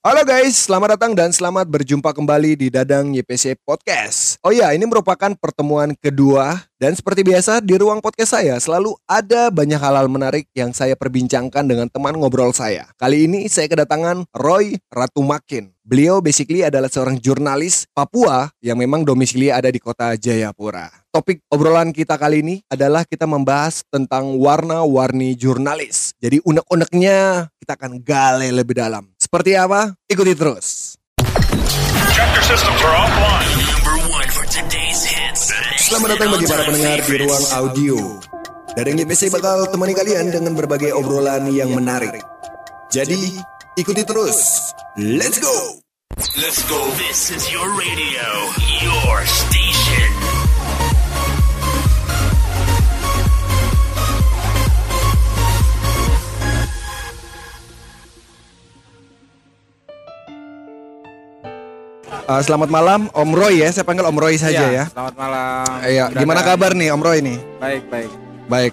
Halo guys, selamat datang dan selamat berjumpa kembali di Dadang YPC Podcast. Oh ya, ini merupakan pertemuan kedua dan seperti biasa di ruang podcast saya selalu ada banyak hal-hal menarik yang saya perbincangkan dengan teman ngobrol saya. Kali ini saya kedatangan Roy Ratumakin. Beliau basically adalah seorang jurnalis Papua yang memang domisili ada di kota Jayapura. Topik obrolan kita kali ini adalah kita membahas tentang warna-warni jurnalis. Jadi unek-uneknya kita akan gale lebih dalam. Seperti apa? Ikuti terus. Tractor systems are offline. Number one for today's hits. Selamat datang bagi para pendengar di ruang audio. Dari YPC bakal temani kalian dengan berbagai obrolan yang menarik. Jadi, ikuti terus. Let's go! Let's go. This is your radio, your station. Uh, selamat malam Om Roy ya, saya panggil Om Roy saja ya. Selamat malam. Iya, gimana kabar nih Om Roy nih? Baik, baik. Baik.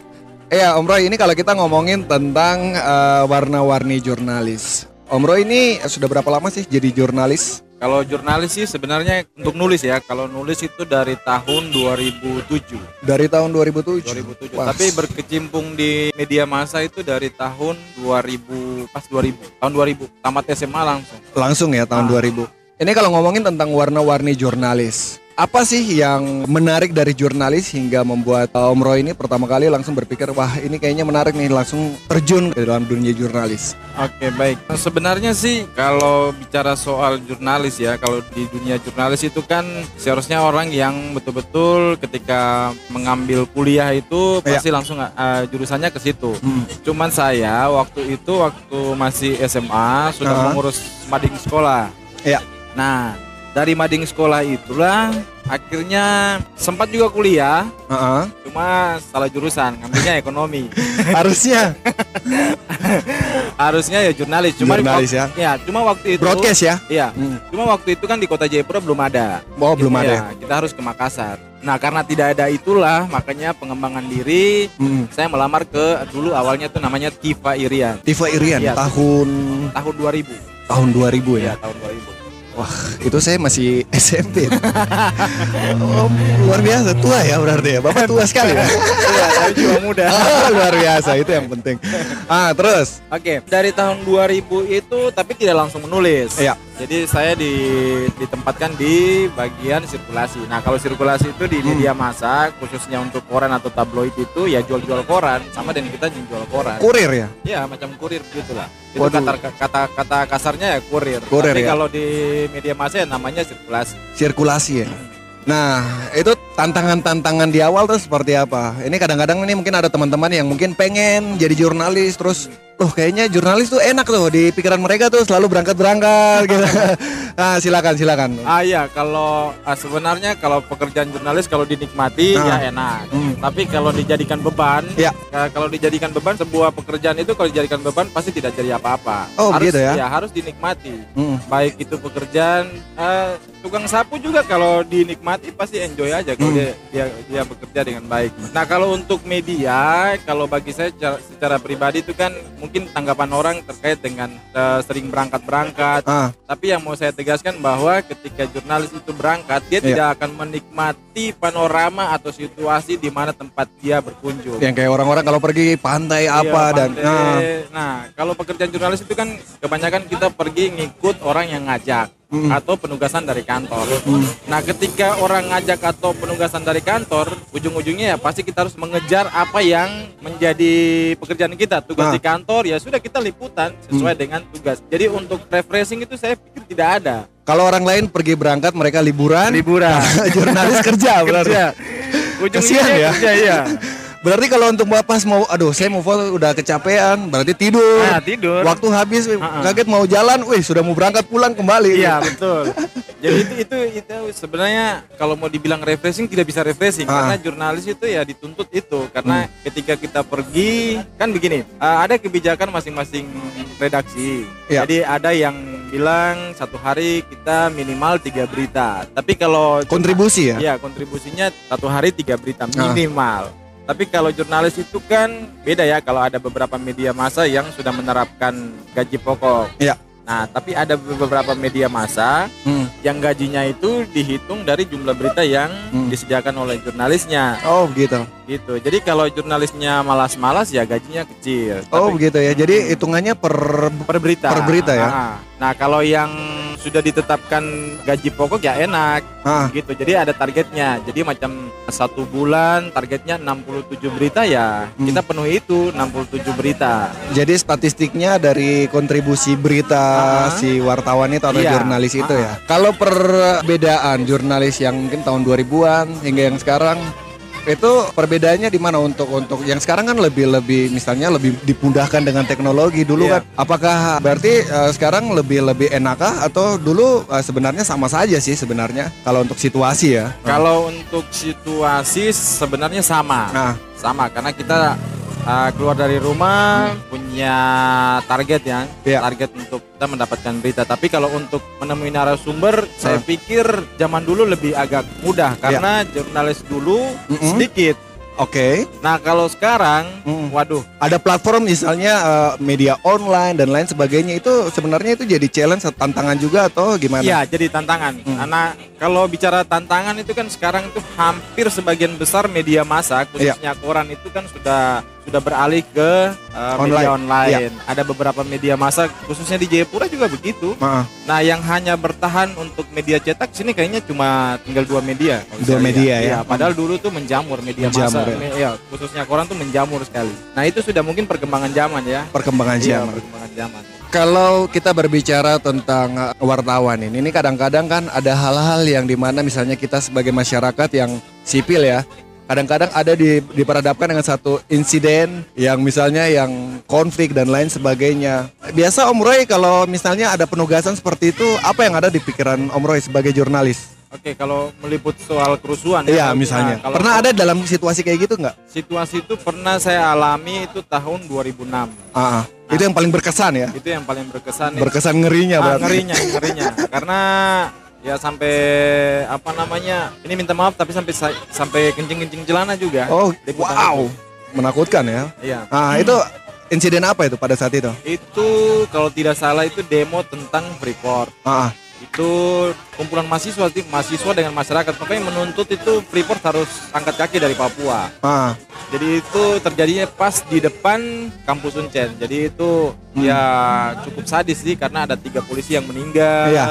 Iya, Om Roy ini kalau kita ngomongin tentang uh, warna-warni jurnalis. Om Roy ini sudah berapa lama sih jadi jurnalis? Kalau jurnalis sih sebenarnya untuk nulis ya. Kalau nulis itu dari tahun 2007. Dari tahun 2007. 2007. Wah, Tapi berkecimpung di media massa itu dari tahun 2000 pas 2000. Tahun 2000 tamat SMA langsung. langsung ya tahun Ah. 2000. Ini kalau ngomongin tentang warna-warni jurnalis. Apa sih yang menarik dari jurnalis hingga membuat uh, Om Roy ini pertama kali langsung berpikir wah ini kayaknya menarik nih langsung terjun ke dalam dunia jurnalis. Oke baik. Nah, Sebenarnya sih kalau bicara soal jurnalis ya, kalau di dunia jurnalis itu kan seharusnya orang yang betul-betul ketika mengambil kuliah itu Iya. pasti langsung uh, jurusannya ke situ. Hmm. Cuman saya waktu itu waktu masih SMA sudah Ah. mengurus mading sekolah. Iya. Nah dari mading sekolah itulah akhirnya sempat juga kuliah, Heeh. cuma salah jurusan, ngambilnya ekonomi. Harusnya Harusnya ya jurnalis, cuma Jurnalis wak- ya. cuma waktu itu broadcast ya. Iya, Hmm. cuma waktu itu kan di kota Jayapura belum ada. Oh, belum Gitu ada. ya, Kita harus ke Makassar. Nah, karena tidak ada itulah, makanya pengembangan diri Hmm. saya melamar ke dulu awalnya tuh namanya Tifa Irian Tifa Irian Iya. tahun tahun 2000. tahun 2000 Iya, ya. tahun 2000. Wah, itu saya masih SMP. oh, luar biasa tua ya berarti ya. Bapak tua sekali ya. Iya, tapi juga muda. Ah, luar biasa itu yang penting. Ah, terus. Oke, dari tahun 2000 itu tapi tidak langsung menulis. Iya. Jadi saya di, ditempatkan di bagian sirkulasi. Nah, kalau sirkulasi itu di Hmm. media massa, khususnya untuk koran atau tabloid itu ya jual-jual koran sama dengan kita jual koran. Kurir ya. Ya, macam kurir gitulah. Itu Waduh. kata, kata kata kasarnya ya kurir. Kurir, Tapi ya. kalau di media massa ya namanya sirkulasi. Sirkulasi ya. Nah, itu tantangan-tantangan di awal tuh seperti apa? Ini kadang-kadang ini mungkin ada teman-teman yang mungkin pengen jadi jurnalis terus Loh kayaknya jurnalis tuh enak tuh di pikiran mereka tuh selalu berangkat-berangkat gitu. Nah, silakan silakan. Ah iya, kalau ah, sebenarnya kalau pekerjaan jurnalis kalau dinikmati Nah. ya enak. Hmm. Tapi kalau dijadikan beban, Ya. ka- kalau dijadikan beban sebuah pekerjaan itu kalau dijadikan beban pasti tidak jadi apa-apa. Oh, harus, begitu ya? harus dinikmati. Mm. Baik itu pekerjaan eh, tukang sapu juga kalau dinikmati pasti enjoy aja kalau Hmm. dia, dia dia bekerja dengan baik. Nah, kalau untuk media, kalau bagi saya secara, secara pribadi itu kan mungkin tanggapan orang terkait dengan eh, sering berangkat-berangkat Ah, tapi yang mau saya tegaskan bahwa ketika jurnalis itu berangkat, dia Iya. tidak akan menikmati panorama atau situasi di mana tempat dia berkunjung. yang kayak orang-orang kalau pergi pantai Iya, apa dan pantai. nah, Nah, kalau pekerjaan jurnalis itu kan kebanyakan kita pergi ngikut orang yang ngajak Mm. atau penugasan dari kantor. Nah, ketika orang ngajak atau penugasan dari kantor, ujung-ujungnya ya pasti kita harus mengejar apa yang menjadi pekerjaan kita. Tugas Nah. di kantor ya sudah kita liputan sesuai Mm. dengan tugas. Jadi untuk refreshing itu saya pikir tidak ada. kalau orang lain pergi berangkat mereka liburan, Liburan. jurnalis kerja kerja. Ujung Kasihan ya. Kerja, iya. Berarti kalau untuk pas mau aduh saya mau foto udah kecapean, berarti tidur. Nah, tidur. Waktu habis Ha-ha. kaget mau jalan, wih sudah mau berangkat pulang kembali. Iya betul. Jadi itu itu itu sebenarnya kalau mau dibilang refreshing tidak bisa refreshing Ah. karena jurnalis itu ya dituntut itu karena ketika kita pergi kan begini uh, ada kebijakan masing-masing redaksi. Iya. Jadi ada yang bilang satu hari kita minimal tiga berita. Tapi kalau Kontribusi ya? ya kontribusinya satu hari tiga berita Ah. Tapi kalau jurnalis itu kan beda ya kalau ada beberapa media massa yang sudah menerapkan gaji pokok. Iya. Nah, tapi ada beberapa media massa Hmm. yang gajinya itu dihitung dari jumlah berita yang Hmm. disediakan oleh jurnalisnya Oh begitu. gitu. Jadi kalau jurnalisnya malas-malas ya gajinya kecil. Oh Tapi begitu ya. Jadi hitungannya per per berita. Per berita ya? Ah. Nah, kalau yang sudah ditetapkan gaji pokok ya enak ah, gitu. Jadi ada targetnya. Jadi macam satu bulan targetnya 67 berita ya Hmm. kita penuhi itu 67 berita. jadi statistiknya dari kontribusi berita Ah. si wartawan itu atau Iya. jurnalis itu Ah. ya. Kalau perbedaan jurnalis yang mungkin tahun 2000-an hingga yang sekarang itu perbedaannya di mana? Untuk untuk yang sekarang kan lebih lebih misalnya lebih dipudahkan dengan teknologi dulu Iya. kan. Apakah berarti eh, sekarang lebih lebih enakkah? Atau dulu eh, sebenarnya sama saja sih sebenarnya? Kalau untuk situasi ya. Kalau untuk situasi sebenarnya sama. nah. Sama karena kita uh, keluar dari rumah punya target ya. Iya. Target untuk kita mendapatkan berita. Tapi kalau untuk menemui narasumber saya Ah. pikir zaman dulu lebih agak mudah karena jurnalis dulu Iya. Mm-mm. sedikit. oke Nah, kalau sekarang Mm. waduh ada platform misalnya eh, media online dan lain sebagainya itu sebenarnya itu jadi challenge atau tantangan juga atau gimana? Iya, jadi tantangan. Hmm. Karena kalau bicara tantangan itu kan sekarang itu hampir sebagian besar media massa, Iya. khususnya koran itu kan sudah sudah beralih ke uh, media Online. Iya. online. Ada beberapa media massa, khususnya di Jayapura juga begitu. Maaf. Nah, yang hanya bertahan untuk media cetak sini kayaknya cuma tinggal dua media. Dua saya media ya. Iya, padahal dulu tuh menjamur media Menjamur, massa, ya. me- iya, khususnya koran tuh menjamur sekali. Nah, itu sudah mungkin perkembangan zaman ya. perkembangan Iya, zaman. perkembangan zaman. Kalau kita berbicara tentang uh, wartawan ini, ini kadang-kadang kan ada hal-hal yang di mana misalnya kita sebagai masyarakat yang sipil ya, kadang-kadang ada di, diperhadapkan dengan satu insiden yang misalnya yang konflik dan lain sebagainya. Biasa Om Roy kalau misalnya ada penugasan seperti itu, apa yang ada di pikiran Om Roy sebagai jurnalis? Oke, kalau meliput soal kerusuhan Iya, ya, misalnya. nah, kalau Pernah ada dalam situasi kayak gitu nggak? situasi itu pernah saya alami itu tahun 2006 Ah, ah. itu yang paling berkesan ya. itu yang paling berkesan Berkesan ngerinya ah, berarti. ngerinya ngerinya karena ya sampai apa namanya ini minta maaf tapi sampai sa- sampai kencing kencing celana juga Oh, wow. itu. Menakutkan ya. iya Ah, itu insiden apa itu pada saat itu? itu kalau tidak salah itu demo tentang Freeport Ah, ah. itu kumpulan mahasiswa tim mahasiswa dengan masyarakat makanya menuntut itu Freeport harus angkat kaki dari Papua ah. Jadi itu terjadinya pas di depan kampus Uncen. Jadi itu Hmm. ya cukup sadis sih karena ada tiga polisi yang meninggal. Iya.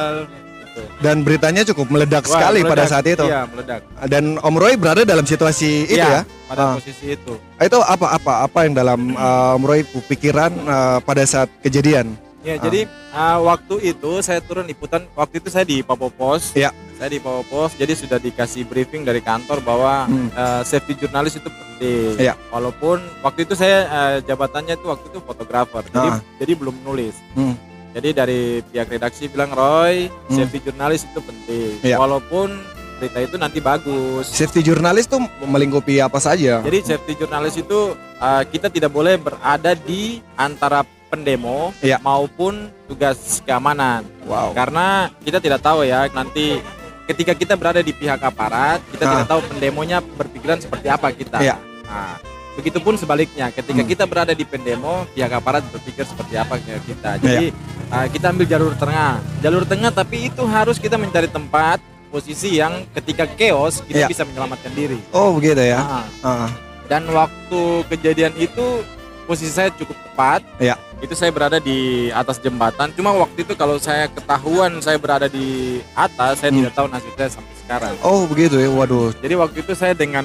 Dan beritanya cukup meledak Wah, sekali pada meledak. saat itu. Iya meledak. Dan Om Roy berada dalam situasi itu ya. Iya, Pada Ah. posisi itu. Itu apa apa apa yang dalam uh, Om Roy pikiran uh, pada saat kejadian? Ya Ah. jadi uh, waktu itu saya turun liputan. Waktu itu saya di Papua Pos. Iya. Saya di Papua Pos. Jadi sudah dikasih briefing dari kantor bahwa Hmm. uh, safety jurnalis itu penting. Iya. Walaupun waktu itu saya uh, jabatannya itu waktu itu fotografer. Jadi Ah. jadi belum nulis. Hmm. Jadi dari pihak redaksi bilang Roy, Hmm. safety jurnalis itu penting. Iya. Walaupun berita itu nanti bagus. Safety jurnalis tuh melingkupi apa saja? Jadi safety jurnalis itu uh, kita tidak boleh berada di antara pendemo Iya. maupun tugas keamanan. Wow. Karena kita tidak tahu ya nanti ketika kita berada di pihak aparat, kita Ah. tidak tahu pendemonya berpikiran seperti apa kita. Iya. Nah, begitupun sebaliknya, ketika Hmm. kita berada di pendemo, pihak aparat berpikir seperti apa ke kita. Jadi uh, kita ambil jalur tengah, jalur tengah tapi itu harus kita mencari tempat posisi yang ketika chaos Iya. kita bisa menyelamatkan diri. Oh begitu ya. Nah, Ah, dan waktu kejadian itu posisi saya cukup tepat. Iya. Itu saya berada di atas jembatan. Cuma waktu itu kalau saya ketahuan saya berada di atas, saya Hmm. tidak tahu nasib saya sampai sekarang. oh begitu ya. Waduh. Jadi waktu itu saya dengan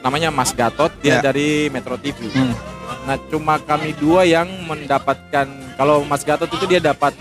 namanya Mas Gatot, dia Iya. dari Metro TV. Hmm. Nah, cuma kami dua yang mendapatkan kalau Mas Gatot itu dia dapat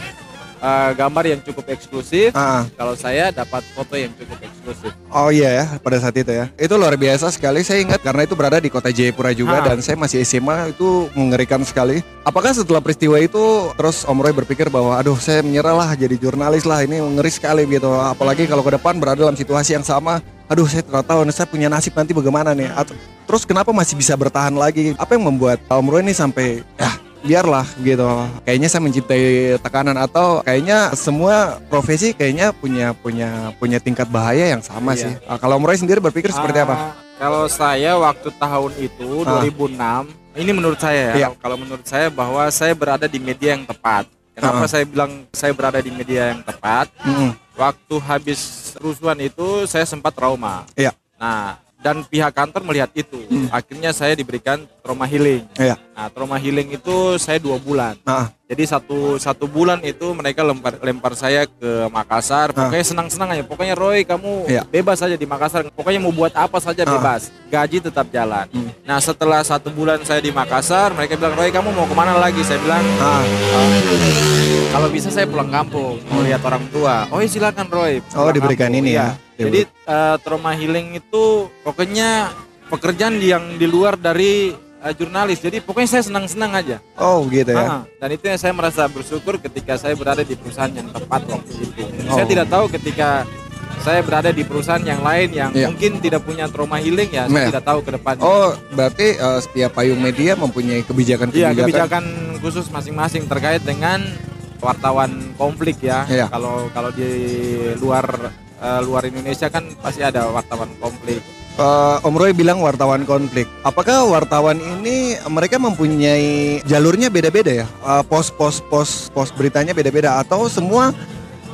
uh, gambar yang cukup eksklusif. Ah. Kalau saya dapat foto yang cukup eksklusif. Oh iya ya pada saat itu ya. Itu luar biasa sekali. Saya ingat karena itu berada di kota Jayapura juga Ah. dan saya masih SMA itu mengerikan sekali. Apakah setelah peristiwa itu terus Om Roy berpikir bahwa aduh saya menyerah lah jadi jurnalis lah ini ngeri sekali gitu. Apalagi kalau ke depan berada dalam situasi yang sama. Aduh saya tidak tahu saya punya nasib nanti bagaimana nih. Atau, terus kenapa masih bisa bertahan lagi? Apa yang membuat Om Roy ini sampai ya biarlah gitu kayaknya saya mencintai tekanan atau kayaknya semua profesi kayaknya punya punya punya tingkat bahaya yang sama Iya. sih Ah, kalau Om Roy sendiri berpikir seperti apa Ah, Kalau saya waktu tahun itu Ah. 2006, ini menurut saya ya. Iya. Kalau menurut saya bahwa saya berada di media yang tepat. Kenapa Ah. saya bilang saya berada di media yang tepat? Mm-mm. Waktu habis rusuhan itu saya sempat trauma. Iya. Nah, dan pihak kantor melihat itu. Akhirnya saya diberikan trauma healing. Iya. Nah, trauma healing itu saya dua bulan. Ah, Jadi satu satu bulan itu mereka lempar lempar saya ke Makassar. Pokoknya senang-senang aja. Pokoknya Roy kamu Iya. bebas saja di Makassar. Pokoknya mau buat apa saja Ah. bebas. Gaji tetap jalan. Nah setelah satu bulan saya di Makassar, mereka bilang Roy kamu mau ke mana lagi? Saya bilang ah. "Ah, kalau bisa saya pulang kampung mau lihat orang tua. Oh iya silakan Roy. Oh, diberikan kampung." ini Iya. ya. Jadi eh, trauma healing itu pokoknya pekerjaan yang di luar dari eh, jurnalis. Jadi pokoknya saya senang-senang aja. Oh gitu ya. Ah, dan itu yang saya merasa bersyukur ketika saya berada di perusahaan yang tepat waktu itu. Oh. Saya tidak tahu ketika saya berada di perusahaan yang lain yang Iya. mungkin tidak punya trauma healing ya, Nah. saya tidak tahu ke depannya. Oh berarti eh, setiap payung media mempunyai kebijakan-kebijakan. Iya, kebijakan khusus masing-masing terkait dengan wartawan konflik ya. Iya. Kalau kalau di luar eh, luar Indonesia kan pasti ada wartawan konflik. Eh, Om Roy bilang wartawan konflik. Apakah wartawan ini mereka mempunyai jalurnya beda-beda ya? Eh, Pos-pos pos pos beritanya beda-beda atau semua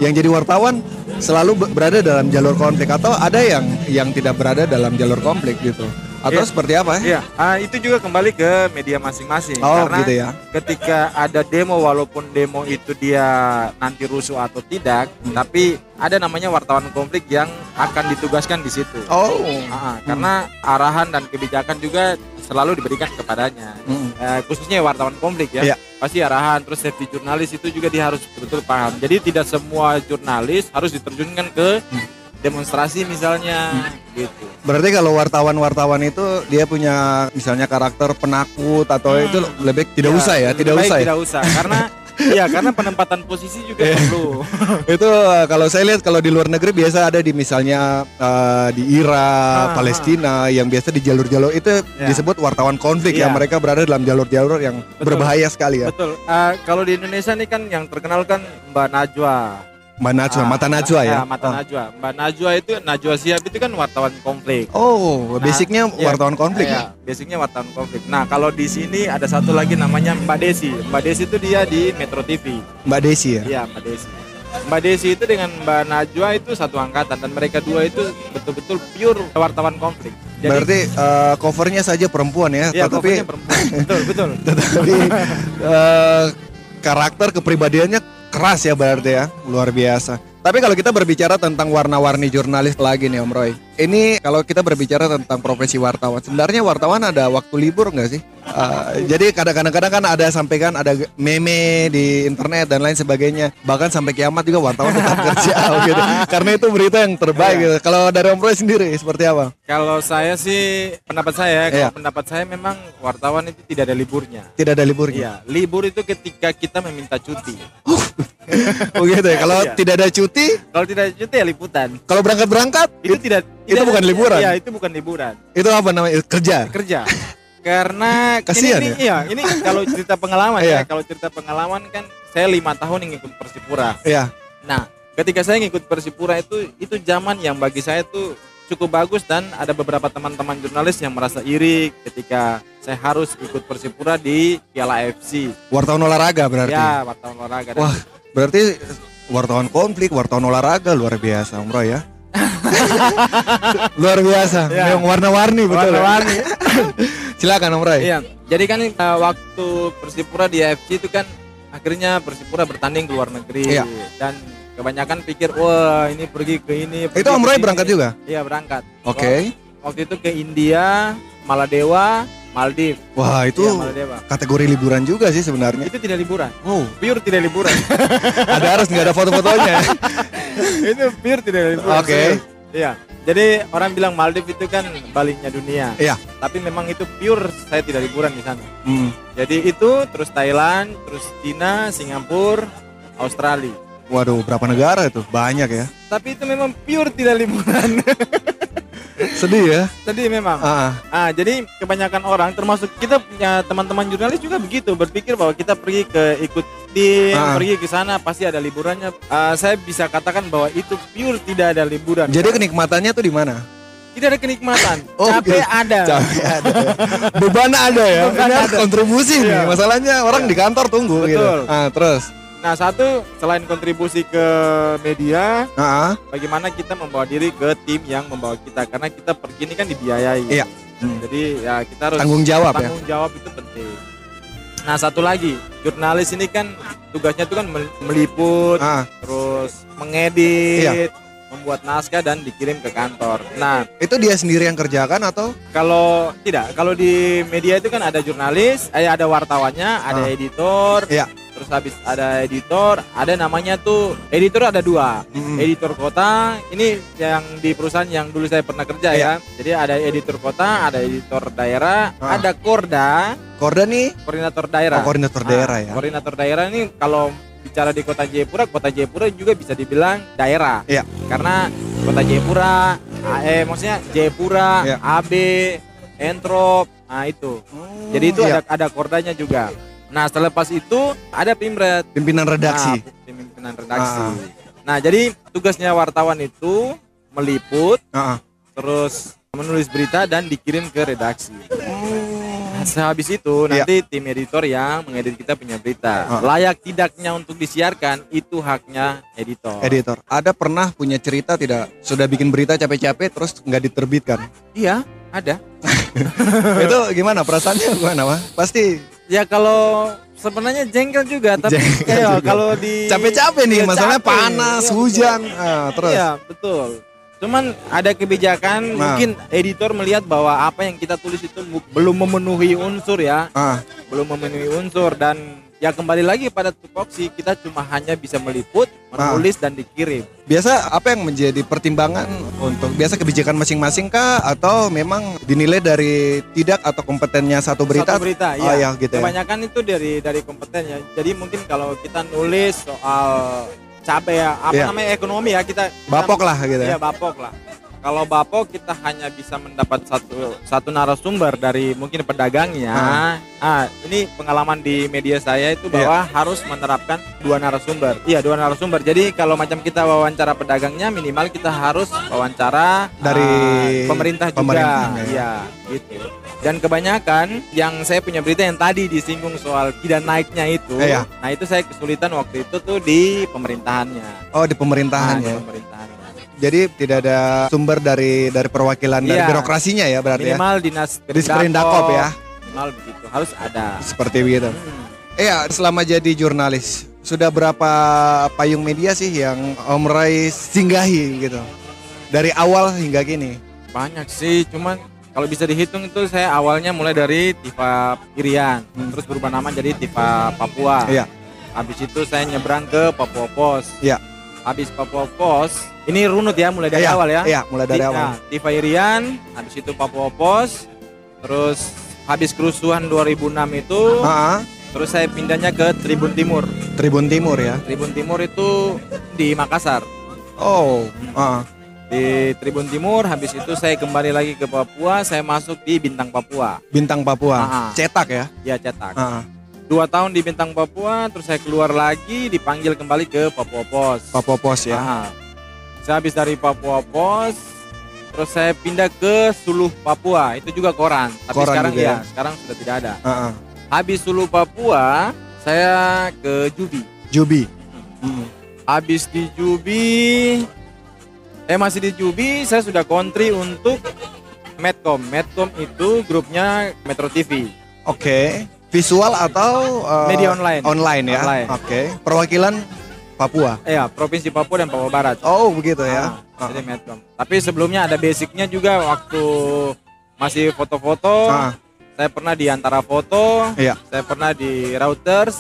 yang jadi wartawan selalu be- berada dalam jalur konflik atau ada yang yang tidak berada dalam jalur konflik gitu? Atau Iya. seperti apa? Iya, ah, itu juga kembali ke media masing-masing. Oh Karena gitu ya. ketika ada demo walaupun demo itu dia nanti rusuh atau tidak, Hmm. tapi ada namanya wartawan konflik yang akan ditugaskan di situ. Oh. Ah, karena arahan dan kebijakan juga selalu diberikan kepadanya. Mm. Eh, khususnya wartawan konflik ya. Iya. Pasti arahan terus safety jurnalis itu juga dia harus betul-betul paham. Jadi tidak semua jurnalis harus diterjunkan ke Hmm. demonstrasi misalnya gitu. Berarti kalau wartawan-wartawan itu dia punya misalnya karakter penakut atau itu lebih tidak Ya, usah ya, tidak usah ya. Tidak usah karena Iya karena penempatan posisi juga Iya. perlu. itu uh, kalau saya lihat kalau di luar negeri biasa ada di misalnya uh, di Irak, Ah, Palestina yang biasa di jalur-jalur itu Ya. disebut wartawan konflik ya Iya. mereka berada dalam jalur-jalur yang Betul. berbahaya sekali ya. Betul. Ah, kalau di Indonesia nih kan yang terkenal kan Mbak Najwa. Mbak Najwa, Ah, mata Najwa ya. Mata Ah. Najwa. Mbak Najwa itu Najwa Siap itu kan wartawan konflik. Oh, basicnya iya. wartawan konflik ya. Iya, basicnya wartawan konflik. Nah, kalau di sini ada satu lagi namanya Mbak Desi. Mbak Desi itu dia di Metro TV. Mbak Desi ya. Iya, Mbak Desi. Mbak Desi itu dengan Mbak Najwa itu satu angkatan dan mereka dua itu betul-betul pure wartawan konflik. Berarti uh, covernya saja perempuan ya, Iya, tetapi covernya perempuan. betul, betul. tetapi uh, karakter kepribadiannya keras ya berarti ya, luar biasa. Tapi kalau kita berbicara tentang warna-warni jurnalis lagi nih Om Roy, ini kalau kita berbicara tentang profesi wartawan, sebenarnya wartawan ada waktu libur nggak sih? Uh, jadi kadang-kadang kan ada sampaikan ada meme di internet dan lain sebagainya, bahkan sampai kiamat juga wartawan tetap kerja gitu. Karena itu berita yang terbaik. gitu. Kalau dari Om Roy sendiri seperti apa? Kalau saya sih pendapat saya, Iya. kalau pendapat saya memang wartawan itu tidak ada liburnya. Tidak ada liburnya. Iya, libur itu ketika kita meminta cuti. Oh gitu ya. Kalau Iya. tidak ada cuti, Kalau tidak ada cuti ya liputan. kalau berangkat-berangkat Itu tidak itu tidak- bukan liburan? Iya, itu bukan liburan. itu apa namanya? Kerja. Kerja. Karena Kasihan ini, ini, iya, ini kalau cerita pengalaman Iya. ya, kalau cerita pengalaman kan saya lima tahun yang ikut Persipura. Iya. Nah, ketika saya ngikut Persipura itu itu zaman yang bagi saya tuh cukup bagus dan ada beberapa teman-teman jurnalis yang merasa iri ketika saya harus ikut Persipura di Piala AFC. Wartawan olahraga berarti. Ya, wartawan olahraga. Wah, berarti wartawan konflik, wartawan olahraga luar biasa Om Roy ya. luar biasa. Ya. Yang warna-warni betul. ya? Warna-warni. Silakan Om Roy. Iya, jadi kan uh, waktu Persipura di AFC itu kan akhirnya Persipura bertanding ke luar negeri Iya. dan kebanyakan pikir wah ini pergi ke ini. pergi Itu Om Roy sini." berangkat juga? Iya berangkat. Oke. Waktu itu ke India, Maladewa, Maldives. Wah, itu Maladewa. kategori liburan juga sih sebenarnya. Itu tidak liburan, Oh, pure tidak liburan. ada harus nggak ada foto-fotonya. itu pure tidak liburan. Oke. serius. Iya. Jadi orang bilang Maldives itu kan baliknya dunia. Iya. Tapi memang itu pure saya tidak liburan di sana. Hmm. Jadi itu terus Thailand, terus Cina, Singapura, Australia. Waduh, berapa negara itu? Banyak ya. Tapi itu memang pure tidak liburan. Sedih ya. Jadi memang. Ah, ah. Jadi kebanyakan orang termasuk kita punya teman-teman jurnalis juga begitu berpikir bahwa kita pergi ke ikut tim, Ah. pergi ke sana pasti ada liburannya. Ah, saya bisa katakan bahwa itu pure tidak ada liburan. Jadi kenikmatannya tuh di mana? tidak ada kenikmatan. Oh, Capek gitu. ada. Capek ada. Beban ada ya. Beban Ini harus ada. kontribusi nih. Iya. Masalahnya orang di kantor tunggu gitu. Betul. Ah, terus. Nah satu selain kontribusi ke media, Ah, bagaimana kita membawa diri ke tim yang membawa kita karena kita pergi ini kan dibiayai. Iya. Hmm, Jadi ya kita harus tanggung jawab ya. tanggung jawab itu penting. Nah satu lagi jurnalis ini kan tugasnya itu kan mel- meliput, Ah, terus mengedit, Iya. membuat naskah dan dikirim ke kantor. Nah itu dia sendiri yang kerjakan atau? kalau tidak, kalau di media itu kan ada jurnalis, eh, ada wartawannya, ada Ah. editor, Iya. Terus habis ada editor, ada namanya tuh editor ada dua, Mm-mm. editor kota. Ini yang di perusahaan yang dulu saya pernah kerja Iya. ya. Jadi ada editor kota, ada editor daerah, Ah. ada korda, Korda nih, koordinator daerah. oh, koordinator Ah, daerah ya. Koordinator daerah ini kalau bicara di kota Jayapura, kota Jayapura juga bisa dibilang daerah. Iya. Karena kota Jayapura, eh maksudnya Jayapura, Iya. AB, Entrop, nah itu. Jadi itu iya. ada ada kordanya juga. Nah selepas itu ada pimret, pimpinan redaksi. Nah, pimpinan redaksi. Ah. Nah jadi tugasnya wartawan itu meliput, Ah, ah. terus menulis berita dan dikirim ke redaksi. Nah, sehabis itu Iya. nanti tim editor yang mengedit kita punya berita. Ah. Layak tidaknya untuk disiarkan itu haknya editor. Editor, ada pernah punya cerita tidak sudah bikin berita capek-capek terus nggak diterbitkan? Iya, ada. itu gimana perasaannya gimana Wah? Pasti Ya kalau sebenarnya jengkel juga, tapi Jengkel kayak juga. kalau di capek-capek nih, Iya, masalahnya capek. panas, Iya, hujan, ah, terus. Iya, betul. Cuman ada kebijakan Nah. mungkin editor melihat bahwa apa yang kita tulis itu belum memenuhi unsur ya, Ah, belum memenuhi unsur dan ya kembali lagi pada tupoksi kita cuma hanya bisa meliput, menulis dan dikirim. biasa apa yang menjadi pertimbangan untuk biasa kebijakan masing-masing kah atau memang dinilai dari tidak atau kompetennya satu berita? Satu berita, Oh, iya. ya, gitu ya. Kebanyakan itu dari dari kompeten ya. Jadi mungkin kalau kita nulis soal cabai ya, apa Iya. namanya ekonomi ya kita kita- Bapok lah gitu Iya, ya. bapok lah. Kalau bapok kita hanya bisa mendapat satu satu narasumber dari mungkin pedagangnya. Ah. Ah, ini pengalaman di media saya itu bahwa harus menerapkan dua narasumber. Iya, dua narasumber. Jadi kalau macam kita wawancara pedagangnya minimal kita harus wawancara Dari ah, pemerintah juga. pemerintah, ya. Iya, gitu. Dan kebanyakan yang saya punya berita yang tadi disinggung soal tidak naiknya itu, Iya. nah itu saya kesulitan waktu itu tuh di pemerintahannya. Oh di pemerintahan Nah, di ya. Jadi tidak ada sumber dari dari perwakilan dari Iya. birokrasinya ya berarti ya. minimal dinas Di Sprindakop ya. minimal begitu harus ada Seperti begitu. Hmm. Iya, selama jadi jurnalis sudah berapa payung media sih yang Om Roy singgahi gitu? Dari awal hingga kini. banyak sih cuman kalau bisa dihitung itu saya awalnya mulai dari Tifa Irian Hmm. terus berubah nama jadi Tifa Papua Iya. habis itu saya nyebrang ke Papua Pos Iya. Habis Papua Pos ini runut ya mulai dari Iya, awal ya Iya, mulai dari Ti- awal. nah, Tifa Irian habis itu Papua Pos terus habis kerusuhan 2006 itu Ah, ah, terus saya pindahnya ke Tribun Timur Tribun Timur ya. Tribun Timur itu di Makassar Oh, ah, di Tribun Timur habis itu saya kembali lagi ke Papua saya masuk di Bintang Papua Bintang Papua. Ah. Cetak ya. ya cetak. Dua tahun di Bintang Papua terus saya keluar lagi dipanggil kembali ke Papua Pos Papua Pos ya. Ah. saya habis dari Papua Pos terus saya pindah ke Suluh Papua itu juga koran tapi Koran sekarang juga ya ya? sekarang sudah tidak ada Ah, ah. habis Suluh Papua saya ke Jubi Jubi. Hmm. habis di Jubi eh masih di Jubi saya sudah kontri untuk Medcom Medcom itu grupnya Metro TV Oke. Visual atau eh, Media online. Online ya. Online. Oke. Perwakilan Papua. ya Provinsi Papua dan Papua Barat Oh, begitu ya. Ah, jadi Medcom tapi sebelumnya ada basicnya juga waktu masih foto-foto Ah, saya pernah di antara foto iya. saya pernah di Routers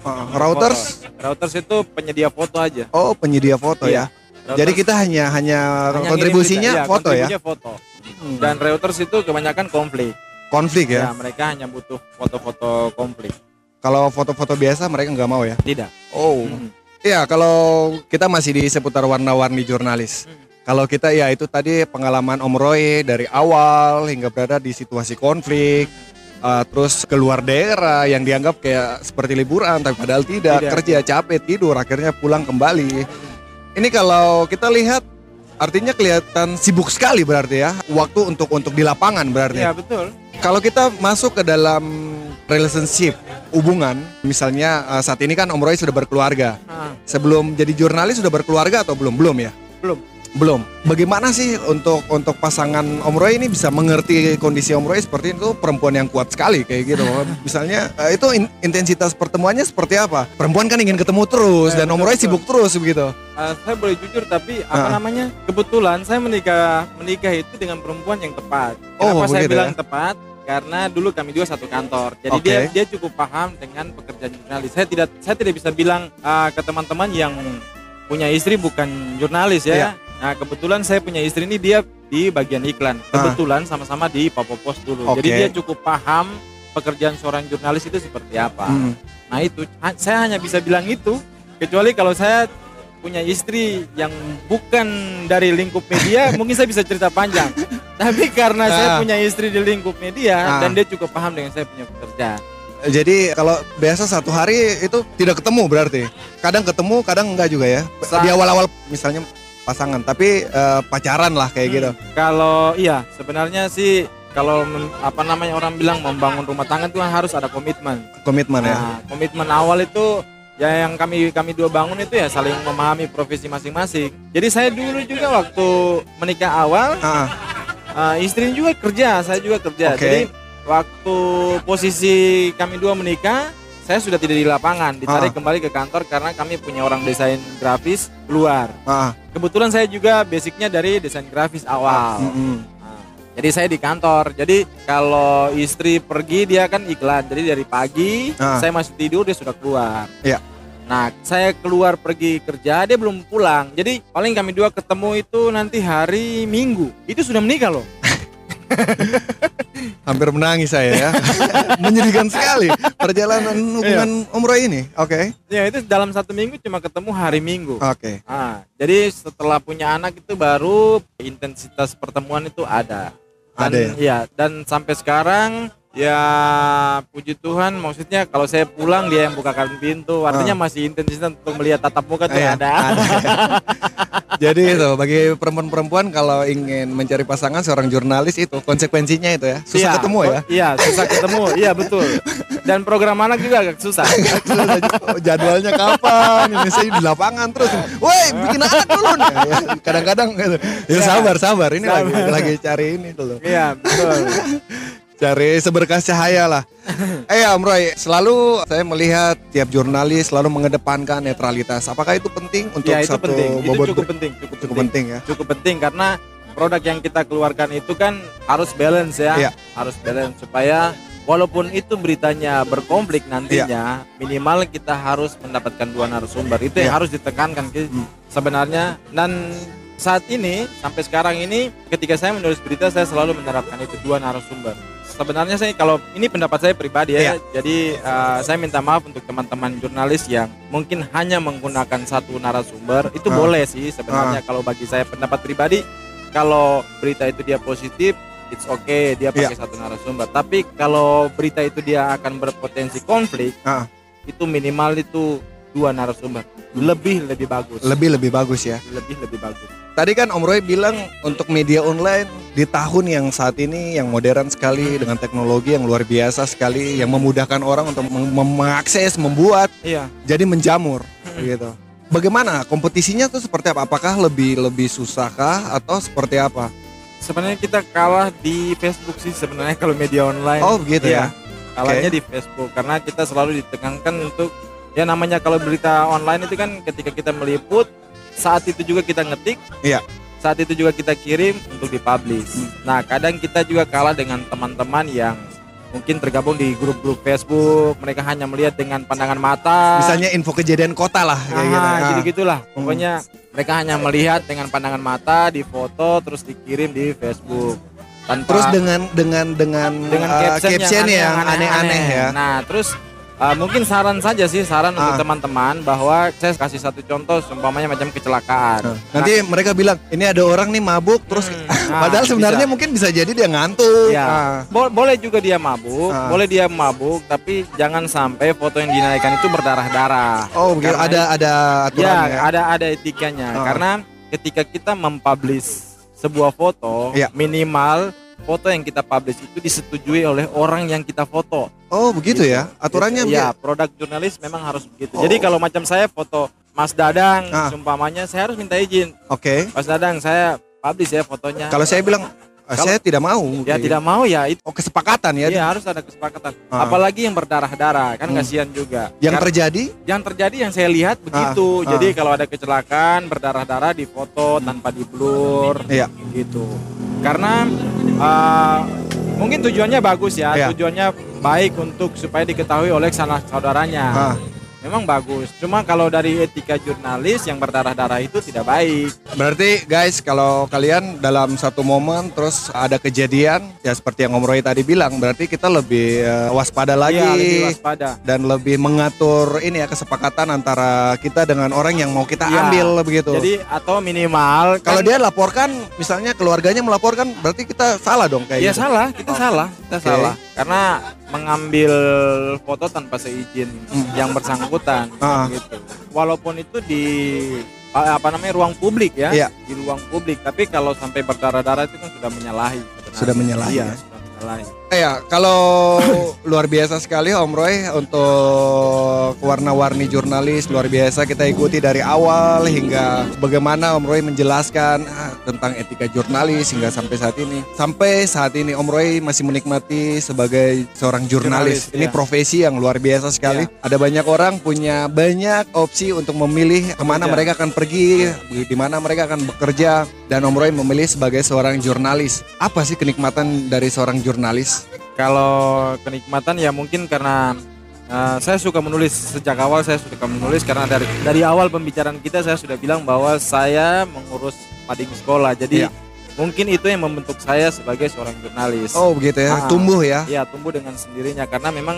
Ah, routers. Routers itu penyedia foto aja Oh, penyedia foto Iya. ya. Jadi Routers kita hanya hanya, hanya kontribusinya berita. Iya, foto ya. kontribusinya foto Hmm. dan Reuters itu kebanyakan konflik Konflik ya ya. mereka hanya butuh foto-foto konflik Kalau foto-foto biasa mereka nggak mau ya. tidak Oh. Hmm. Iya, kalau kita masih di seputar warna-warni jurnalis. Hmm. Kalau kita ya itu tadi pengalaman Om Roy dari awal hingga berada di situasi konflik, uh, terus keluar daerah yang dianggap kayak seperti liburan, tapi padahal tidak, Tidak. kerja capek tidur, akhirnya pulang kembali. Ini kalau kita lihat, artinya kelihatan sibuk sekali berarti ya, waktu untuk untuk di lapangan berarti. Iya betul Kalau kita masuk ke dalam relationship, hubungan, misalnya eh, saat ini kan Om Roy sudah berkeluarga. Ah, Sebelum jadi jurnalis sudah berkeluarga atau belum? Belum ya? belum. Belum. Bagaimana sih untuk untuk pasangan Om Roy ini bisa mengerti kondisi Om Roy seperti itu perempuan yang kuat sekali kayak gitu. Misalnya eh, itu in- intensitas pertemuannya seperti apa? Perempuan kan ingin ketemu terus Eh, dan Om Roy betul. sibuk terus begitu. Ah, saya boleh jujur tapi apa Ah. namanya kebetulan saya menikah menikah itu dengan perempuan yang tepat. Oh, Kenapa saya begitu bilang ya? tepat? Karena dulu kami juga satu kantor. Jadi Oke. dia dia cukup paham dengan pekerjaan jurnalis. Saya tidak saya tidak bisa bilang ah, ke teman-teman yang punya istri bukan jurnalis ya. Iya. Nah kebetulan saya punya istri ini dia di bagian iklan. Ah. Kebetulan sama-sama di Papo Pos dulu. Oke. Jadi dia cukup paham pekerjaan seorang jurnalis itu seperti apa. Hmm. Nah itu saya hanya bisa bilang itu kecuali kalau saya punya istri yang bukan dari lingkup media mungkin saya bisa cerita panjang. Tapi karena saya Ah. punya istri di lingkup media Ah. dan dia cukup paham dengan saya punya pekerjaan. Jadi kalau biasa satu hari itu tidak ketemu berarti. Kadang ketemu, kadang enggak juga ya. Sa- Di awal-awal misalnya pasangan, tapi eh, pacaran lah kayak gitu. Hmm, Kalau iya sebenarnya sih kalau apa namanya orang bilang membangun rumah tangga itu kan harus ada komitmen. Komitmen ya. Nah, komitmen awal itu ya yang kami kami dua bangun itu ya saling memahami profesi masing-masing. Jadi saya dulu juga waktu menikah awal Ah, Uh, istri juga kerja, saya juga kerja. Oke. Jadi waktu posisi kami dua menikah, saya sudah tidak di lapangan, ditarik Ah. kembali ke kantor karena kami punya orang desain grafis keluar. ah, Kebetulan saya juga basicnya dari desain grafis awal. mm-mm. Nah, jadi saya di kantor. Jadi kalau istri pergi dia kan iklan. Jadi dari pagi Ah. saya masih tidur dia sudah keluar. Iya. Nah, saya keluar pergi kerja, dia belum pulang. Jadi paling kami dua ketemu itu nanti hari Minggu. Itu sudah menikah loh. Hampir menangis saya ya. Menyedihkan sekali perjalanan hubungan Om Roy ini. Oke. Ya itu dalam satu minggu cuma ketemu hari Minggu. Oke. Ah, jadi setelah punya anak itu baru intensitas pertemuan itu ada. Dan, Ada ya? ya, dan sampai sekarang ya puji Tuhan maksudnya kalau saya pulang dia yang bukakan pintu artinya masih intensitas untuk melihat tatap muka tuh Ah. Iya, ada. Jadi itu bagi perempuan-perempuan kalau ingin mencari pasangan seorang jurnalis itu konsekuensinya itu ya. Susah Iya, ketemu ya. oh, Iya, susah ketemu. Iya, betul. Dan program anak juga agak susah. Oh, jadwalnya kapan? Ini saya di lapangan terus. Woi, bikin anak dulu nih. Ya, Kadang-kadang gitu. Ya sabar, sabar. Ini lagi Sabar. lagi cari ini dulu. Iya, betul. Cari seberkas cahaya lah. eh Om Roy, selalu saya melihat tiap jurnalis selalu mengedepankan netralitas. Apakah itu penting untuk Ya, itu satu penting. Itu bobot cukup ber- penting, cukup, cukup penting. penting ya? cukup penting karena produk yang kita keluarkan itu kan harus balance ya, Iya. harus balance supaya walaupun itu beritanya berkonflik nantinya, minimal kita harus mendapatkan dua narasumber itu yang Iya. harus ditekankan Ki, sebenarnya dan saat ini sampai sekarang ini ketika saya menulis berita saya selalu menerapkan itu dua narasumber. Sebenarnya saya kalau ini pendapat saya pribadi ya, Iya. jadi uh, saya minta maaf untuk teman-teman jurnalis yang mungkin hanya menggunakan satu narasumber itu Ah. boleh sih sebenarnya kalau bagi saya pendapat pribadi kalau berita itu dia positif it's okay dia pakai satu narasumber tapi kalau berita itu dia akan berpotensi konflik Ah. itu minimal itu dua narasumber lebih lebih bagus Lebih lebih bagus ya. lebih lebih bagus Tadi kan Om Roy bilang untuk media online di tahun yang saat ini yang modern sekali dengan teknologi yang luar biasa sekali yang memudahkan orang untuk mem- mengakses, membuat iya jadi menjamur gitu. Bagaimana kompetisinya tuh seperti apa? Apakah lebih lebih susahkah atau seperti apa? sebenarnya kita kalah di Facebook sih sebenarnya kalau media online Oh begitu Iya, ya. kalahnya di Facebook karena kita selalu ditekankan untuk ya namanya kalau berita online itu kan ketika kita meliput saat itu juga kita ngetik Iya. saat itu juga kita kirim untuk dipublish nah kadang kita juga kalah dengan teman-teman yang mungkin tergabung di grup-grup Facebook mereka hanya melihat dengan pandangan mata Misalnya info kejadian kota lah kayak gitu. Ah, Ah. gitu gitulah Hmm. pokoknya mereka hanya melihat dengan pandangan mata di foto terus dikirim di Facebook tanpa Terus dengan dengan dengan dengan uh, caption, caption yang aneh-aneh ya. Nah, terus uh, mungkin saran saja sih saran untuk Ah. teman-teman bahwa saya kasih satu contoh seumpamanya macam kecelakaan. Nah, Nanti mereka bilang ini ada orang nih mabuk terus Hmm, nah, padahal sebenarnya bisa. mungkin bisa jadi dia ngantuk. Ya, Ah. bo- boleh juga dia mabuk, Ah. boleh dia mabuk, tapi jangan sampai foto yang dinaikkan itu berdarah-darah. Oh, begitu Karena- ada ada Ya, aturannya. ya. ada ada etikanya. Ah. Karena ketika kita mempublish sebuah foto, Iya. minimal foto yang kita publish itu disetujui oleh orang yang kita foto. Oh, begitu ya. Aturannya ya, begitu. produk jurnalis memang harus begitu. Oh. Jadi kalau macam saya foto Mas Dadang, Ah. sumpamanya saya harus minta izin. Oke. Mas Dadang, saya publish ya fotonya. Kalau saya bilang "Ah, Kalau- saya tidak mau. ya Kayak tidak mau ya itu Oh, kesepakatan ya. Iya harus ada kesepakatan. Ah. Apalagi yang berdarah-darah kan Hmm. kasihan juga. Yang Karena terjadi yang terjadi yang saya lihat begitu. ah. Jadi kalau ada kecelakaan berdarah-darah di foto tanpa di blur Iya. gitu. Karena ah, mungkin tujuannya bagus ya. Iya. Tujuannya baik untuk supaya diketahui oleh sanak saudaranya. Ah. Memang bagus. Cuma kalau dari etika jurnalis yang berdarah-darah itu tidak baik. Berarti guys kalau kalian dalam satu momen terus ada kejadian ya seperti yang Om Roy tadi bilang berarti kita lebih eh, waspada lagi Iya, lebih waspada. dan lebih mengatur ini ya kesepakatan antara kita dengan orang yang mau kita Iya. ambil begitu. Jadi atau minimal kalau kan- dia laporkan misalnya keluarganya melaporkan berarti kita salah dong kayak Ya gitu. salah, kita salah, kita Oke. salah. Karena mengambil foto tanpa seizin Hmm. yang bersangkutan Ah. gitu. Walaupun itu di apa namanya ruang publik ya, Iya. di ruang publik. Tapi kalau sampai berdarah-darah itu kan sudah menyalahi. sebenarnya. Sudah menyalahi, Iya, ya. sudah menyalahi. Eh ya, kalau luar biasa sekali Om Roy untuk warna-warni jurnalis luar biasa kita ikuti dari awal hingga bagaimana Om Roy menjelaskan ah, tentang etika jurnalis hingga sampai saat ini. Sampai saat ini Om Roy masih menikmati sebagai seorang jurnalis. Jurnalis, ini iya. profesi yang luar biasa sekali. Ada banyak orang punya banyak opsi untuk memilih ke mana Bekerja. mereka akan pergi, di mana mereka akan bekerja dan Om Roy memilih sebagai seorang jurnalis. Apa sih kenikmatan dari seorang jurnalis? Kalau kenikmatan ya mungkin karena uh, saya suka menulis sejak awal saya suka menulis karena dari dari awal pembicaraan kita saya sudah bilang bahwa saya mengurus mading sekolah. Jadi Iya. mungkin itu yang membentuk saya sebagai seorang jurnalis. Oh begitu ya, Ah. tumbuh ya. Ya tumbuh dengan sendirinya karena memang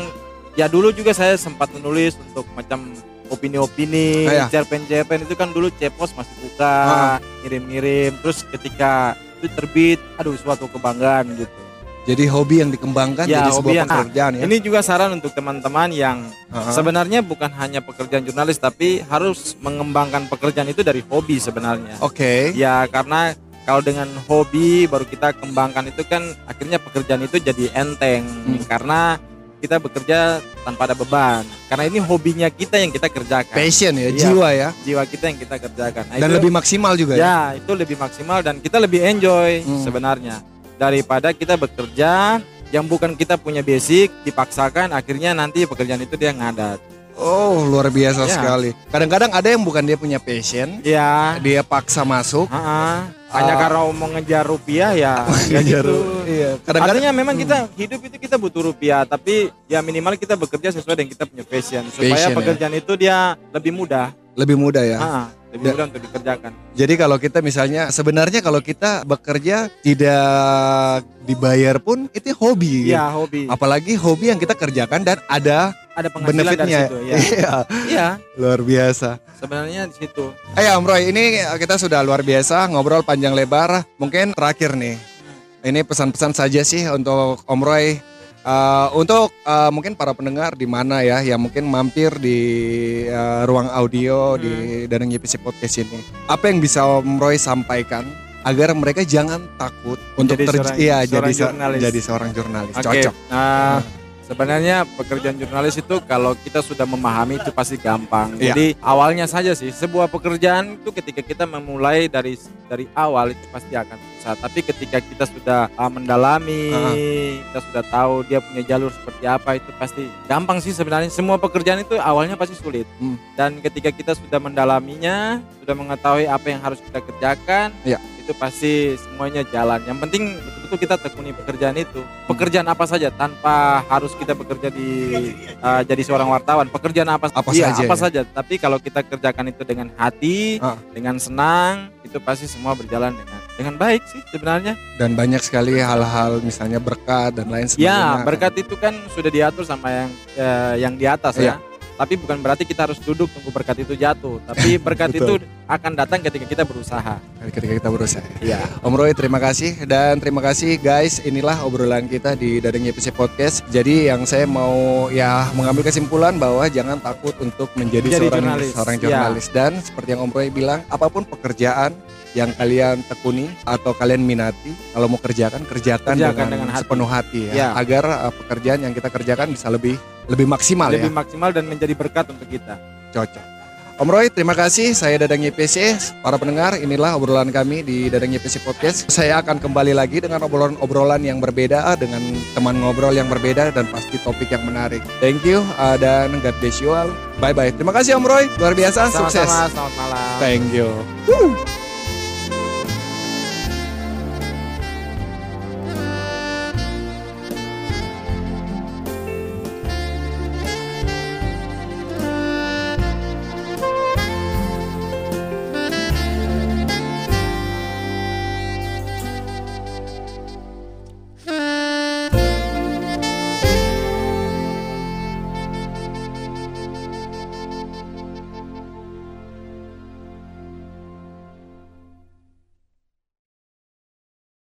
ya dulu juga saya sempat menulis untuk macam opini-opini, Ah, ya. cerpen-cerpen itu kan dulu cepos masih buka, Ah. ngirim-ngirim, terus ketika itu terbit, aduh suatu kebanggaan gitu. Jadi hobi yang dikembangkan Ya, jadi sebuah yang- pekerjaan ya. Ini juga saran untuk teman-teman yang Aha. sebenarnya bukan hanya pekerjaan jurnalis tapi harus mengembangkan pekerjaan itu dari hobi sebenarnya. Oke. Ya karena kalau dengan hobi baru kita kembangkan itu kan akhirnya pekerjaan itu jadi enteng Hmm. karena kita bekerja tanpa ada beban. Karena ini hobinya kita yang kita kerjakan. Passion ya, Iya. jiwa ya. Jiwa kita yang kita kerjakan. Nah, Dan itu- lebih maksimal juga ya. ya itu lebih maksimal dan kita lebih enjoy Hmm. sebenarnya daripada kita bekerja yang bukan kita punya basic dipaksakan akhirnya nanti pekerjaan itu dia ngadat. Oh, luar biasa Ya. sekali. Kadang-kadang ada yang bukan dia punya passion, Ya, dia paksa masuk. ha-ha. hanya Ah. karena mau ngejar rupiah ya, ya gitu. Iya, kadang-kadang Artinya memang kita hidup itu kita butuh rupiah, tapi ya minimal kita bekerja sesuai dengan kita punya passion supaya Passion, ya. pekerjaan itu dia lebih mudah, lebih mudah ya. Ha, lebih Da- mudah untuk dikerjakan. Jadi kalau kita misalnya sebenarnya kalau kita bekerja tidak dibayar pun itu hobi. Iya, hobi. Apalagi hobi yang kita kerjakan dan ada Ada penghasilan dari benefitnya. situ ya. Iya, Iya, luar biasa. sebenarnya di situ. Ayo Om Roy, ini kita sudah luar biasa ngobrol panjang lebar. Mungkin terakhir nih, ini pesan-pesan saja sih untuk Om Roy. Uh, untuk uh, mungkin para pendengar di mana ya yang mungkin mampir di uh, ruang audio di Danang YPC Podcast ini. Apa yang bisa Om Roy sampaikan agar mereka jangan takut untuk Menjadi terj- seorang- iya, seorang jadi se- jurnalis. jadi seorang jurnalis. Oke. Cocok. Nah, sebenarnya pekerjaan jurnalis itu kalau kita sudah memahami itu pasti gampang. Iya. Jadi awalnya saja sih sebuah pekerjaan itu ketika kita memulai dari dari awal itu pasti akan susah. Tapi ketika kita sudah uh, mendalami, kita sudah tahu dia punya jalur seperti apa itu pasti gampang sih sebenarnya. Semua pekerjaan itu awalnya pasti sulit. Hmm. Dan ketika kita sudah mendalaminya, sudah mengetahui apa yang harus kita kerjakan, Iya. Itu pasti semuanya jalan. Yang penting betul-betul kita tekuni pekerjaan itu. Pekerjaan apa saja tanpa harus kita bekerja di uh, jadi seorang wartawan. Pekerjaan apa, Apa iya, saja apa ya? saja. Tapi kalau kita kerjakan itu dengan hati, Ah. dengan senang, itu pasti semua berjalan dengan dengan baik sih sebenarnya. Dan banyak sekali hal-hal misalnya berkat dan lain sebagainya. Ya, berkat itu kan sudah diatur sama yang eh, yang di atas Iya. ya. Tapi bukan berarti kita harus duduk tunggu berkat itu jatuh. Tapi berkat itu akan datang ketika kita berusaha. ketika kita berusaha. Iya. Om Roy terima kasih dan terima kasih guys inilah obrolan kita di Dadang YPC Podcast jadi yang saya mau ya mengambil kesimpulan bahwa jangan takut untuk menjadi Jadi seorang jurnalis. seorang Ya. jurnalis dan seperti yang Om Roy bilang apa pun pekerjaan yang kalian tekuni atau kalian minati kalau mau kerjakan kerjakan, Kerjakan dengan, dengan hati. sepenuh hati ya, Ya. agar uh, pekerjaan yang kita kerjakan bisa lebih lebih maksimal Lebih ya maksimal dan menjadi berkat untuk kita. cocok. Om Roy, terima kasih. Saya Dadang YPC. Para pendengar, inilah obrolan kami di Dadang YPC Podcast. Saya akan kembali lagi dengan obrolan-obrolan yang berbeda, dengan teman ngobrol yang berbeda, dan pasti topik yang menarik. Thank you, uh, dan God bless you all. Bye-bye. Terima kasih Om Roy, luar biasa, sukses. Sama-sama, selamat malam. Thank you.